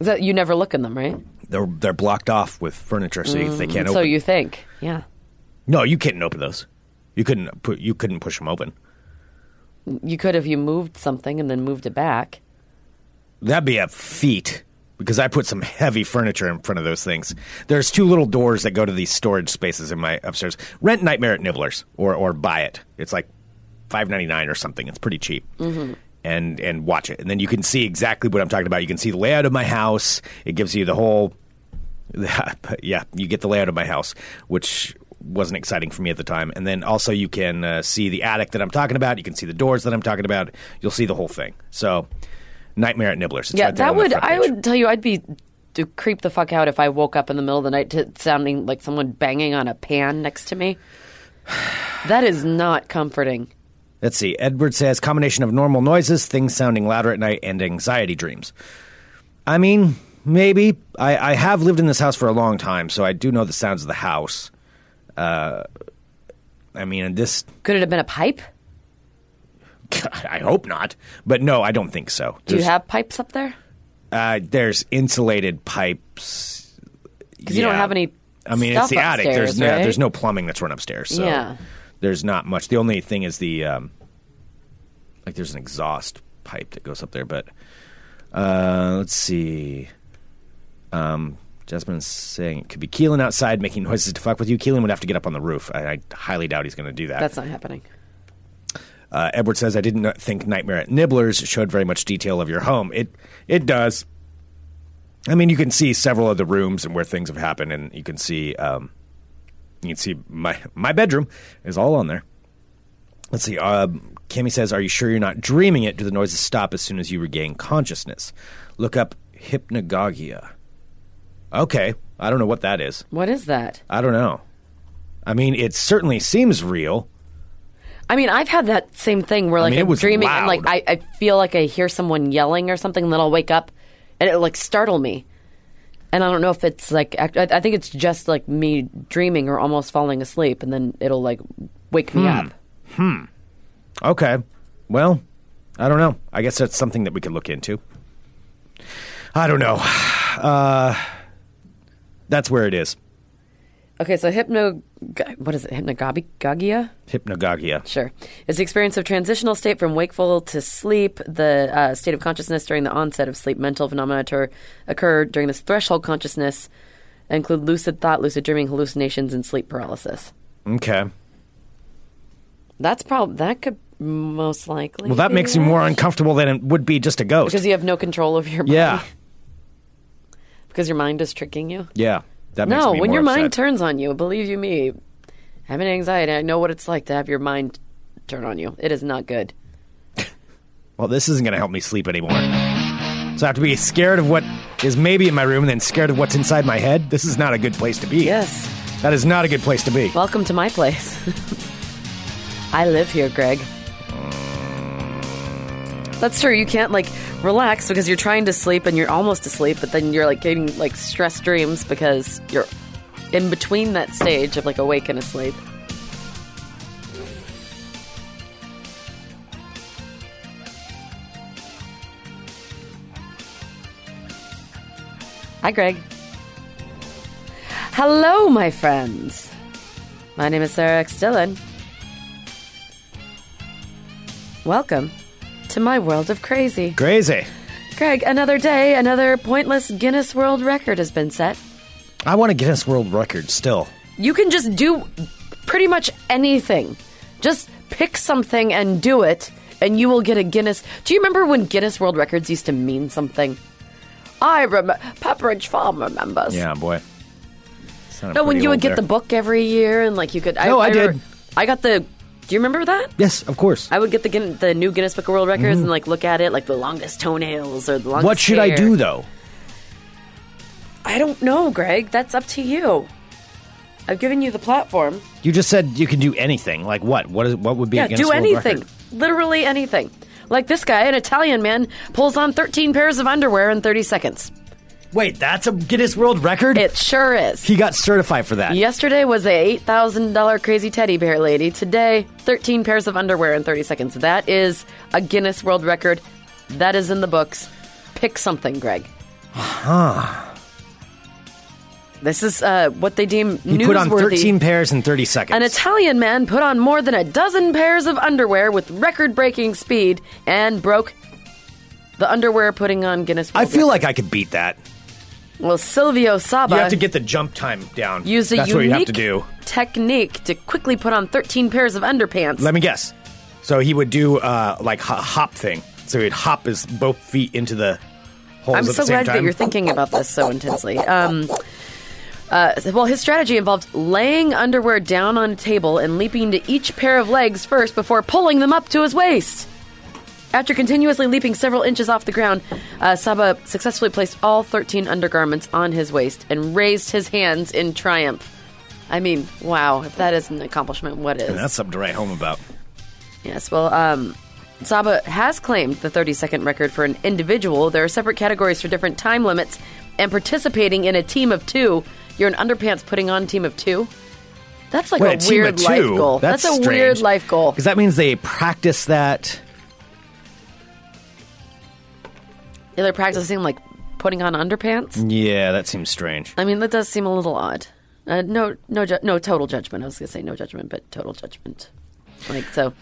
Is that you never look in them, right? They're they're blocked off with furniture, so you they can't Mm, so you think, yeah. no, you couldn't open those. You couldn't put you couldn't push them open. You could if you moved something and then moved it back. That'd be a feat because I put some heavy furniture in front of those things. There's two little doors that go to these storage spaces in my upstairs. Rent Nightmare at Niblers or or buy it. It's like five ninety nine or something. It's pretty cheap. Mm-hmm. And and watch it, and then you can see exactly what I'm talking about. You can see the layout of my house. It gives you the whole. <laughs> yeah, you get the layout of my house, which wasn't exciting for me at the time. And then also you can uh, see the attic that I'm talking about. You can see the doors that I'm talking about. You'll see the whole thing. So, Nightmare at Niblers. It's yeah, right that would. I would tell you, I'd be to creep the fuck out if I woke up in the middle of the night to sounding like someone banging on a pan next to me. <sighs> That is not comforting. Let's see. Edward says combination of normal noises, things sounding louder at night, and anxiety dreams. I mean, maybe. I, I have lived in this house for a long time, so I do know the sounds of the house. Uh, I mean, this. Could it have been a pipe? I hope not, but no, I don't think so. Do you have pipes up there? Uh, there's insulated pipes. Because you don't have any. I mean, it's the attic. upstairs, There's no, right? there's no plumbing that's run upstairs. So Yeah. there's not much. The only thing is the um, like there's an exhaust pipe that goes up there. But uh, let's see. Um, Jasmine's saying it could be Keelan outside making noises to fuck with you. Keelan would have to get up on the roof. I, I highly doubt he's going to do that. That's not happening. Uh, Edward says, I didn't think Nightmare at Nibler's showed very much detail of your home. It it does. I mean, you can see several of the rooms and where things have happened, and you can see um, you can see my my bedroom is all on there. Let's see. Uh, Kimmy says, "Are you sure you're not dreaming it? Do the noises stop as soon as you regain consciousness?" Look up hypnagogia. Okay, I don't know what that is. What is that? I don't know. I mean, it certainly seems real. I mean, I've had that same thing where like mean, it I'm was dreaming and like. I, I feel like I hear someone yelling or something, and then I'll wake up and it'll like startle me. And I don't know if it's like act- I, I think it's just like me dreaming or almost falling asleep, and then it'll like wake me up. Hmm. Okay. Well, I don't know. I guess that's something that we could look into. I don't know. <sighs> Uh, that's where it is. Okay, so hypno what is it? Hypnagogia? Hypnagogia. Sure. It's the experience of transitional state from wakeful to sleep, the uh, state of consciousness during the onset of sleep. Mental phenomena to occur during this threshold consciousness include lucid thought, lucid dreaming, hallucinations, and sleep paralysis. Okay. That's probably that could most likely. Well, that makes you more uncomfortable than it would be just a ghost. because you have no control of your mind. yeah. <laughs> because your mind is tricking you. Yeah. That No, when your mind turns on you, believe you me, having anxiety, I know what it's like to have your mind turn on you. It is not good. <laughs> Well, this isn't going to help me sleep anymore. So I have to be scared of what is maybe in my room and then scared of what's inside my head. This is not a good place to be. Yes. That is not a good place to be. Welcome to my place. <laughs> I live here, Greg. That's true. You can't like relax because you're trying to sleep and you're almost asleep, but then you're like getting like stress dreams because you're in between that stage of like awake and asleep. Hi, Greg. Hello, my friends. My name is Sarah X. Dylan. Welcome to my world of crazy. Crazy. Greg, another day, another pointless Guinness World Record has been set. I want a Guinness World Record still. You can just do pretty much anything. Just pick something and do it, and you will get a Guinness. Do you remember when Guinness World Records used to mean something? I remember. Pepperidge Farm remembers. Yeah, boy. No, when you would get there. the book every year, and like you could. No, I did. I got the. Do you remember that? Yes, of course. I would get the Guin- the new Guinness Book of World Records and like look at it, like the longest toenails or the longest. Mm-hmm. what should I hair. do though? I don't know, Greg. That's up to you. I've given you the platform. You just said you can do anything. Like what? What is what would be Yeah, a Guinness do World anything. Record? Literally anything. Like this guy, an Italian man, pulls on 13 pairs of underwear in 30 seconds. Wait, that's a Guinness World Record? It sure is. he got certified for that. Yesterday was a $8,000 crazy teddy bear lady. Today, 13 pairs of underwear in 30 seconds. That is a Guinness World Record. That is in the books. Pick something, Greg. Huh. This is uh, what they deem He newsworthy. put on 13 pairs in 30 seconds. An Italian man put on more than a dozen pairs of underwear with record breaking speed and broke the underwear putting on Guinness World I feel Record. like I could beat that. Well, Silvio Saba You have to get the jump time down. used a That's unique what you have to do. technique to quickly put on 13 pairs of underpants. Let me guess. So he would do uh, like a hop thing. So he'd hop his both feet into the holes I'm at so the same glad time. that you're thinking about this so intensely. Um, uh, well, his strategy involved laying underwear down on a table and leaping to each pair of legs first before pulling them up to his waist. After continuously leaping several inches off the ground, uh, Saba successfully placed all 13 undergarments on his waist and raised his hands in triumph. I mean, wow, if that isn't an accomplishment, what is? That's something to write home about. Yes, well, um, Saba has claimed the 30 second record for an individual. There are separate categories for different time limits, and participating in a team of two, you're an underpants putting on team of two. That's like Wait, a team weird life goal. That's, a strange. weird life goal. Because that means they practice that. Yeah, They're practicing like putting on underpants. Yeah, that seems strange. I mean, that does seem a little odd. Uh, no, no, ju- no total judgment. I was gonna say no judgment, but total judgment. Like so,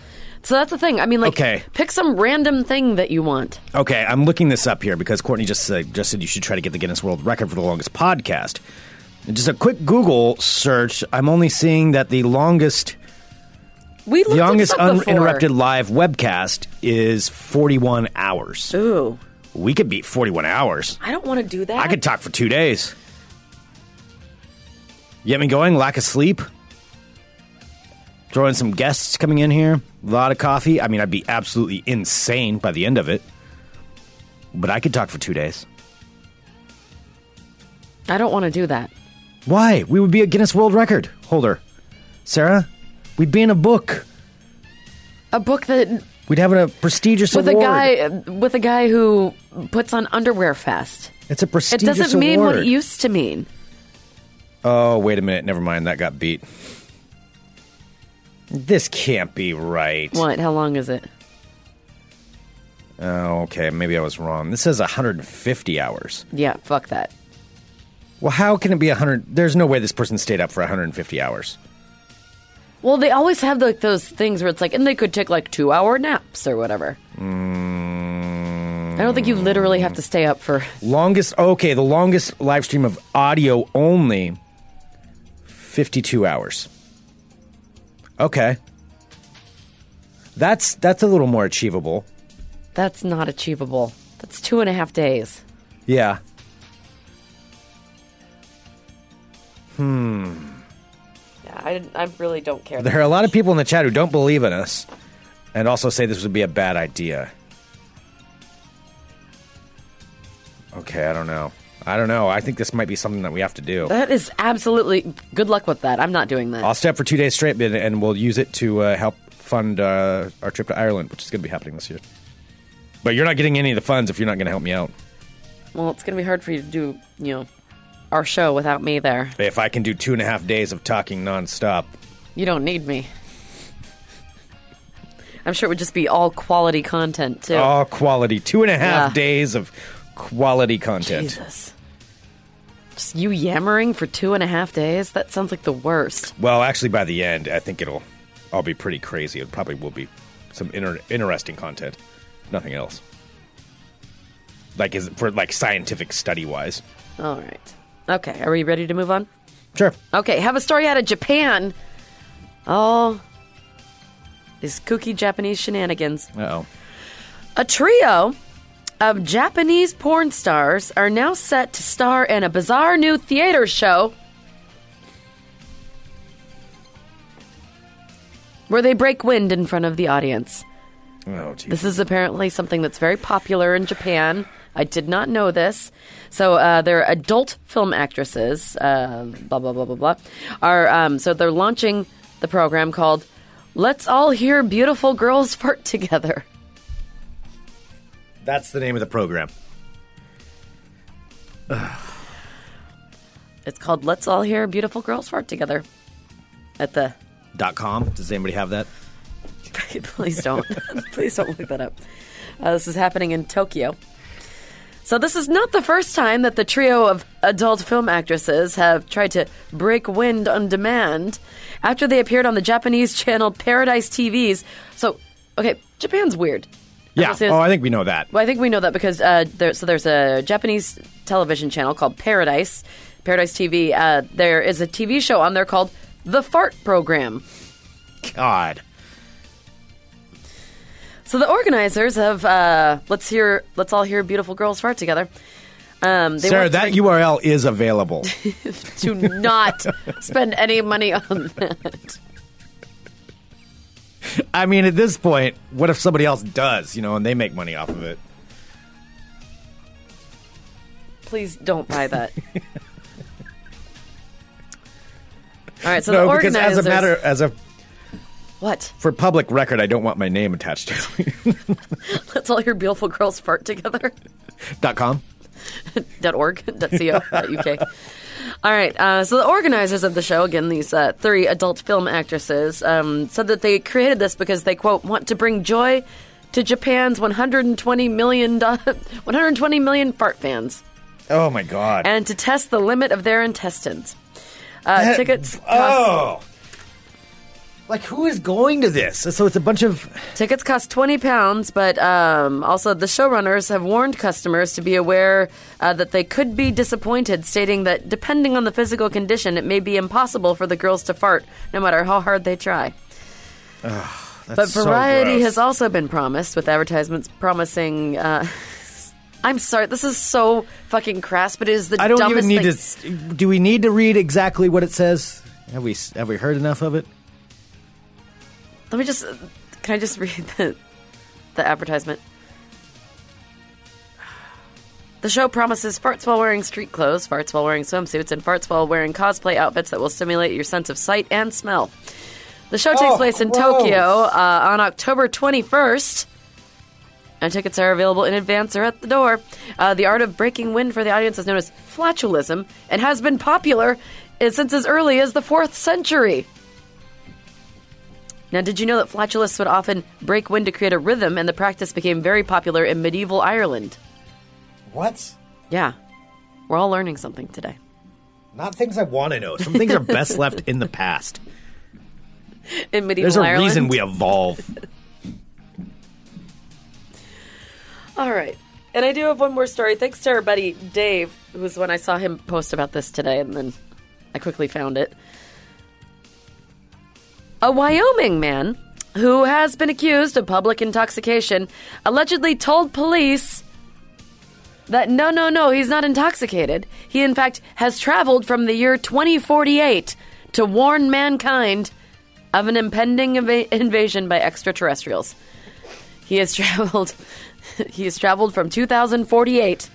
so that's the thing. I mean, like, Okay. pick some random thing that you want. Okay, I'm looking this up here because Courtney just said you should try to get the Guinness World Record for the longest podcast. And just a quick Google search, I'm only seeing that the longest We looked The at longest before. uninterrupted live webcast is 41 hours. Ooh, We could beat 41 hours. I don't want to do that. I could talk for two days. You get me going? Lack of sleep? Throw in some guests coming in here. A lot of coffee. I mean, I'd be absolutely insane by the end of it. But I could talk for two days. I don't want to do that. Why? We would be a Guinness World Record holder. Sarah, we'd be in a book. A book that We'd have a prestigious with award. a guy with a guy who puts on Underwear Fest. It's a prestigious. It doesn't mean what it used to mean. Oh, wait a minute. Never mind. That got beat. This can't be right. What? How long is it? Oh, okay. Maybe I was wrong. This says 150 hours. Yeah, fuck that. Well, how can it be 100? There's no way this person stayed up for 150 hours. Well, they always have like those things where it's like, and they could take like two hour naps or whatever. Mm. I don't think you literally have to stay up for. Longest, okay, the longest live stream of audio only, 52 hours. Okay. That's that's a little more achievable. That's not achievable. That's two and a half days. Yeah. Yeah, I, I really don't care. There are a lot of people in the chat who don't believe in us and also say this would be a bad idea. Okay, I don't know. I don't know. I think this might be something that we have to do. That is absolutely good luck with that. I'm not doing that. I'll stay up for two days straight, and- and we'll use it to uh, help fund uh, our trip to Ireland, which is going to be happening this year. But you're not getting any of the funds if you're not going to help me out. Well, it's going to be hard for you to do, you know, our show without me there. If I can do two and a half days of talking nonstop, You don't need me. I'm sure it would just be all quality content too. all quality, two and a half Yeah. days of quality content. Jesus. Just you yammering for two and a half days? That sounds like the worst. Well, actually, by the end, I think it'll all be pretty crazy. It probably will be some inter- interesting content, nothing else. Like is for like scientific study wise. All right. Okay, are we ready to move on? Sure. Okay, have a story out of Japan. Oh, these kooky Japanese shenanigans. Oh. A trio of Japanese porn stars are now set to star in a bizarre new theater show where they break wind in front of the audience. Oh, geez. This is apparently something that's very popular in Japan. I did not know this. So uh, they're adult film actresses. Uh, blah blah blah blah blah. Are um, so they're launching the program called "Let's All Hear Beautiful Girls <laughs> Fart Together." That's the name of the program. It's called "Let's All Hear Beautiful Girls Fart Together." At the Dot com. Does anybody have that? <laughs> please don't <laughs> please don't look that up. Uh, this is happening in Tokyo. So this is not the first time that the trio of adult film actresses have tried to break wind on demand after they appeared on the Japanese <laughs> channel Paradise TV's. So, okay, Japan's weird. Yeah. Oh, I think we know that. well, I think we know that because uh, there, so there's a Japanese television channel called Paradise, Paradise TV. Uh, there is a TV show on there called The Fart Program. God. So the organizers of uh, let's hear, let's all hear beautiful girls fart together. Um, they Sarah, that URL is available. <laughs> to not spend any money on that. I mean, at this point, what if somebody else does, you know, and they make money off of it? Please don't buy that. <laughs> All right, so no, the because as a matter, as a what? for public record, I don't want my name attached to it. <laughs> Let's all your beautiful girls fart together. Dot com. dot org dot co dot uk. All right, uh, so the organizers of the show, again, these uh, three adult film actresses, um, said that they created this because they quote want to bring joy to Japan's 120 million do- <laughs> 120 million fart fans Oh my God. and to test the limit of their intestines. Uh, That- tickets cost, Oh. Like who is going to this? So it's a bunch of tickets cost 20 pounds, but um, also the showrunners have warned customers to be aware uh, that they could be disappointed, stating that depending on the physical condition, it may be impossible for the girls to fart, no matter how hard they try. That's But so variety gross. has also been promised with advertisements promising. Uh, <laughs> I'm sorry, this is so fucking crass, but it is the I don't even need thing. to. Do we need to read exactly what it says? Have we have we heard enough of it? Let me just. Can I just <laughs> read the the advertisement? The show promises farts while wearing street clothes, farts while wearing swimsuits, and farts while wearing cosplay outfits that will stimulate your sense of sight and smell. The show takes Oh, place in gross. Tokyo uh, on October 21st. And tickets are available in advance or at the door. Uh, the art of breaking wind for the audience is known as flatulism and has been popular since as early as the 4th century. Now, did you know that flatulists would often break wind to create a rhythm, and the practice became very popular in medieval Ireland? What? Yeah. We're all learning something today. Not things I want to know. Some things are best left in the past. <laughs> In medieval There's a Ireland. reason we evolve. <laughs> All right. And I do have one more story. Thanks to our buddy Dave, who was when I saw him post about this today, and then I quickly found it. A Wyoming man who has been accused of public intoxication allegedly told police that no, no, no, he's not intoxicated. He, in fact, has traveled from the year 2048 to warn mankind of an impending inva- invasion by extraterrestrials. He has <laughs> traveled. he has traveled from 2048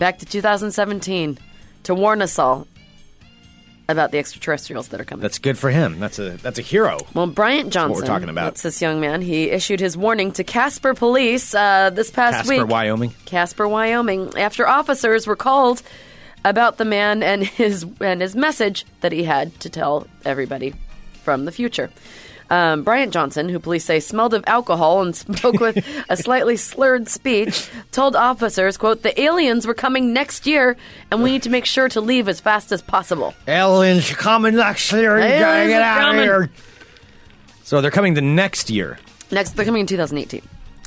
back to 2017 to warn us all about the extraterrestrials that are coming. That's good for him. That's a that's a hero. Well, Bryant Johnson, we're talking about. That's this young man. He issued his warning to Casper Police uh, this past Casper, week. Casper, Wyoming. Casper, Wyoming, after officers were called about the man and his and his message that he had to tell everybody from the future. Um, Bryant Johnson, who police say smelled of alcohol and <laughs> spoke with a slightly slurred speech, told officers, "quote The aliens were coming next year, and we need to make sure to leave as fast as possible." Aliens coming next year. You gotta get are out of here. So they're coming the next year. Next, they're coming in 2018.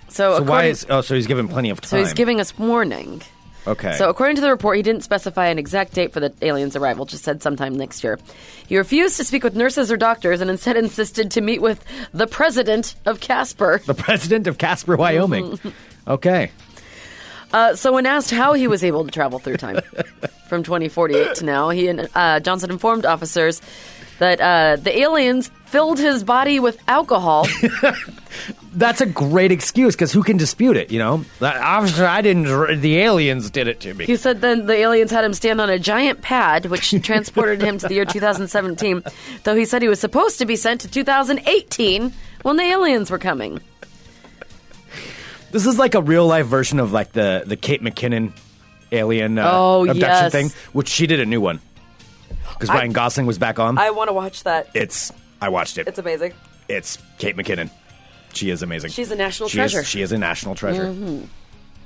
So, So why is oh? So he's given plenty of time. so he's giving us warning. Okay. So, according to the report, he didn't specify an exact date for the aliens' arrival, just said sometime next year. He refused to speak with nurses or doctors and instead <laughs> insisted to meet with the president of Casper. the president of Casper, Wyoming. <laughs> okay. Uh, so, when asked how he was able to travel through time <laughs> from 2048 to now, he and uh, Johnson informed officers that uh, the aliens filled his body with alcohol. That's a great excuse because who can dispute it? You know, That- obviously I didn't. The aliens did it to me. He said then the aliens had him stand on a giant pad, which <laughs> transported him to the year 2017, though he said he was supposed to be sent to 2018 when the aliens were coming. This is like a real life version of like the the Kate McKinnon alien uh, Oh, abduction yes. thing, which she did a new one because Ryan Gosling was back on. I want to watch that. it's I watched it. It's amazing. It's Kate McKinnon. She is amazing. She's a national she treasure. Is, she is a national treasure.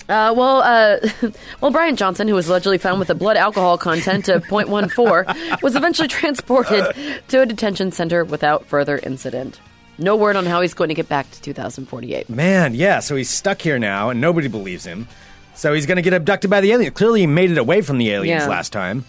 Uh, well, uh, <laughs> well, Brian Johnson, who was allegedly found with a blood alcohol content of 0.14, <laughs> was eventually transported to a detention center without further incident. No word on how he's going to get back to 2048. Man, yeah. So he's stuck here now, and nobody believes him. So he's going to get abducted by the aliens. Clearly, he made it away from the aliens Yeah. last time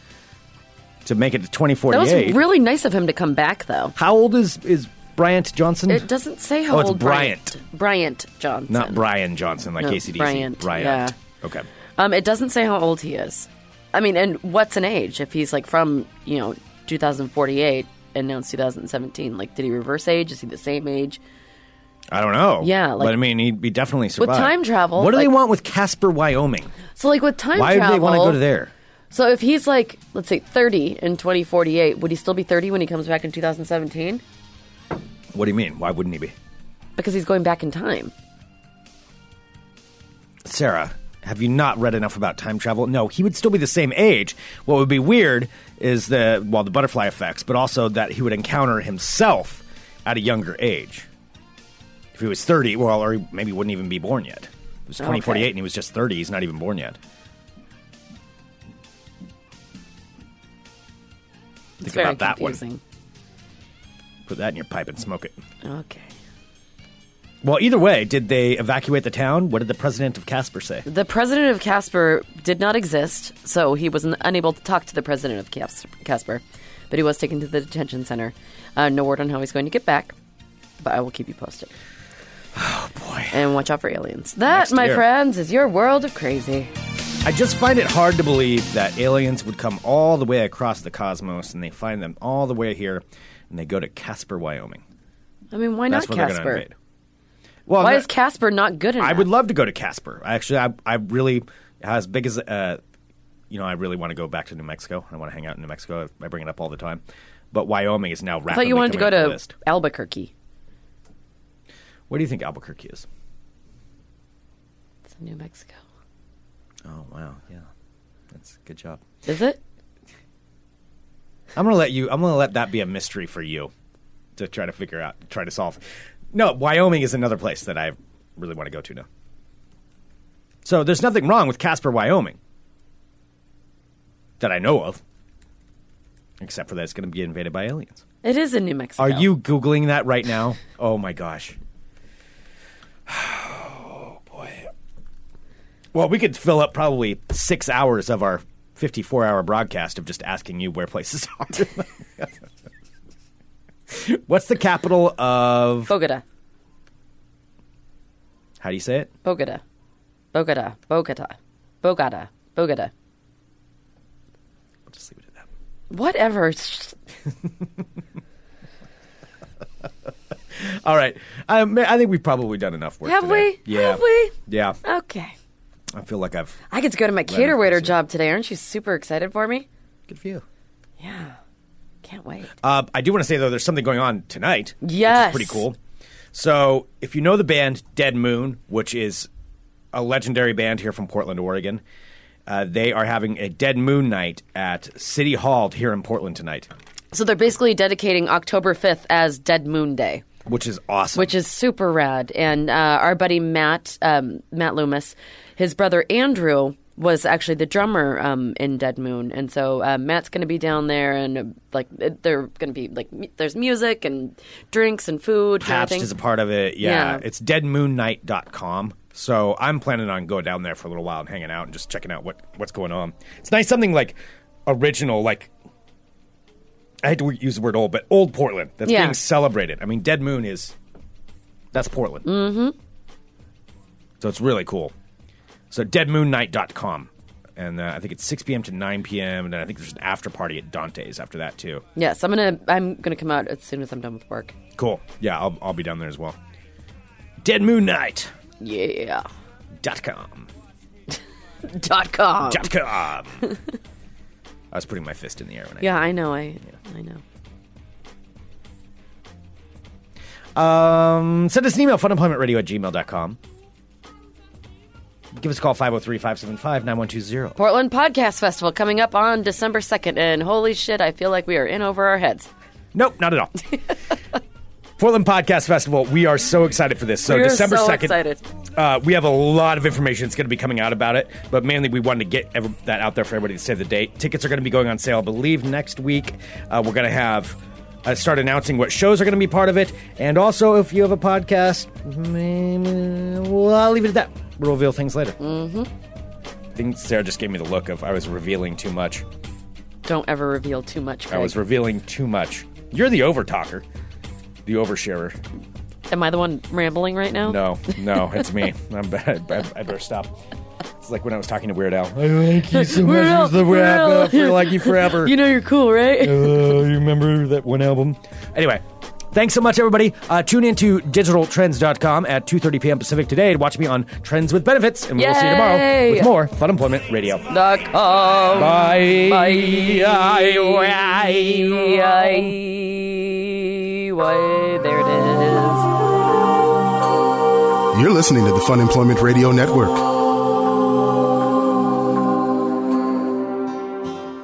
to make it to 2048. That was really nice of him to come back, though. How old is is Bryant Johnson? It doesn't say how Oh, it's old Bryant. Bryant Johnson. Not Brian Johnson, like No, ACDC. Bryant, Bryant. yeah. Okay. Um, it doesn't say how old he is. I mean, and what's an age if he's like from you know 2048 and now it's 2017? Like, did he reverse age? Is he the same age? I don't know. Yeah, like- but I mean, he'd be definitely survive. time travel, What do they want with Casper, Wyoming? So, like with time travel. Why do travel, they want to go to there? So, if he's like, let's say 30 in 2048, would he still be 30 when he comes back in 2017? What do you mean? Why wouldn't he be? Because he's going back in time. Sarah, have you not read enough about time travel? No, he would still be the same age. What would be weird is the well, the butterfly effects, but also that he would encounter himself at a younger age. If he was thirty, well, or he maybe wouldn't even be born yet. It was twenty forty eight, Okay. and he was just thirty. He's not even born yet. It's Think about that one. Put that in your pipe and smoke it. Okay. Well, either way, did they evacuate the town? What did the president of Casper say? The president of Casper did not exist, so he was unable to talk to the president of Cas- Casper, but he was taken to the detention center. Uh, no word on how he's going to get back. but I will keep you posted. <sighs> Oh boy. And watch out for aliens. That, Next my year. friends, is your world of crazy. I just find it hard to believe that aliens would come all the way across the cosmos and they find them all the way here and they go to Casper, Wyoming. I mean, why That's not where they're going to Casper? invade. Well, Why no- is Casper not good enough? I would love to go to Casper. Actually, I, I really, as big as, uh, you know, I really want to go back to New Mexico. I want to hang out in New Mexico. I bring it up all the time. But Wyoming is now rapidly I thought you wanted to go coming up the to list. Albuquerque. What do you think Albuquerque is? It's New Mexico. Oh, wow. Yeah. That's good job. Is it? I'm gonna let you. I'm gonna let that be a mystery for you to try to figure out, try to solve. No, Wyoming is another place that I really want to go to now. So there's nothing wrong with Casper, Wyoming, that I know of, except for that it's going to be invaded by aliens. It is in New Mexico. Are you googling that right now? Oh my gosh. <sighs> Oh boy. Well, we could fill up probably six hours of our 54 hour broadcast of just asking you where places <laughs> are. What's the capital of. Bogota. How do you say it? Bogota. Bogota. Bogota. Bogota. Bogota. We'll just leave it at that. Whatever. <laughs> All right. Um, I think we've probably done enough work. Have today. we? Yeah. Have we? Yeah. Okay. I feel like I've. I get to go to my cater waiter job today. Aren't you super excited for me? Good for you. Yeah. Can't wait. Uh, I do want to say though, there's something going on tonight. which is Yes. pretty cool. So, if you know the band Dead Moon, which is a legendary band here from Portland, Oregon, uh, they are having a Dead Moon night at City Hall here in Portland tonight, So they're basically dedicating October 5th as Dead Moon Day. Which is awesome. which is super rad. And uh, our buddy Matt, um, Matt Loomis, his brother Andrew was actually the drummer um, in Dead Moon, and so uh, Matt's going to be down there, and uh, like they're going to be like mu- there's music and drinks and food. Pabst is a part of it. Yeah, Yeah. it's deadmoonnight.com. So I'm planning on going down there for a little while and hanging out and just checking out what what's going on. It's nice something like original, like I hate to use the word old, but old Portland that's Yeah. being celebrated. I mean, Dead Moon is that's Portland. Mm-hmm. So it's really cool. So deadmoonnight.com. And uh, I think it's 6 p.m. to 9 p.m. And then I think there's an after party at Dante's after that too. Yes, I'm gonna I'm gonna come out as soon as I'm done with work. Cool. Yeah, I'll, I'll be down there as well. Dead Moon Night. Yeah. <laughs> Dot com. Dot com. Dot <laughs> com. I was putting my fist in the air when I. Yeah, I know. I I know. Um, send us an email, funemploymentradio at gmail.com. Give us a call, 503 575 9120. Portland Podcast Festival coming up on December 2nd, and holy shit, I feel like we are in over our heads. Nope, not at all. <laughs> Portland Podcast Festival. We are so excited for this. So, We're December 2nd. excited. Uh, we have a lot of information that's going to be coming out about it, but mainly we wanted to get ev- that out there for everybody to save the date. Tickets are going to be going on sale, I believe, next week. Uh, we're going to have uh, start announcing what shows are going to be part of it, and also if you have a podcast, well, I'll leave it at that. We'll reveal things later. Mm-hmm. I think Sarah just gave me the look of I was revealing too much. Don't ever reveal too much. I was revealing too much. You're the overtalker, the oversharer. Am I the one rambling right now? No, no, it's me. <laughs> I'm bad. I, I better stop. It's like when I was talking to Weird Al. I like you so Weird Al, much. It's the Weird wrap Al. up for like you forever. <laughs> You know you're cool, right? uh, you remember that one album? Anyway, thanks so much, everybody. Uh, tune into digitaltrends.com at 2.30 p.m. Pacific today to watch me on Trends with Benefits. And we will see you tomorrow with more Fun Employment Radio. Dot com. Bye. Bye. There it is. You're listening to the Fun Employment Radio Network.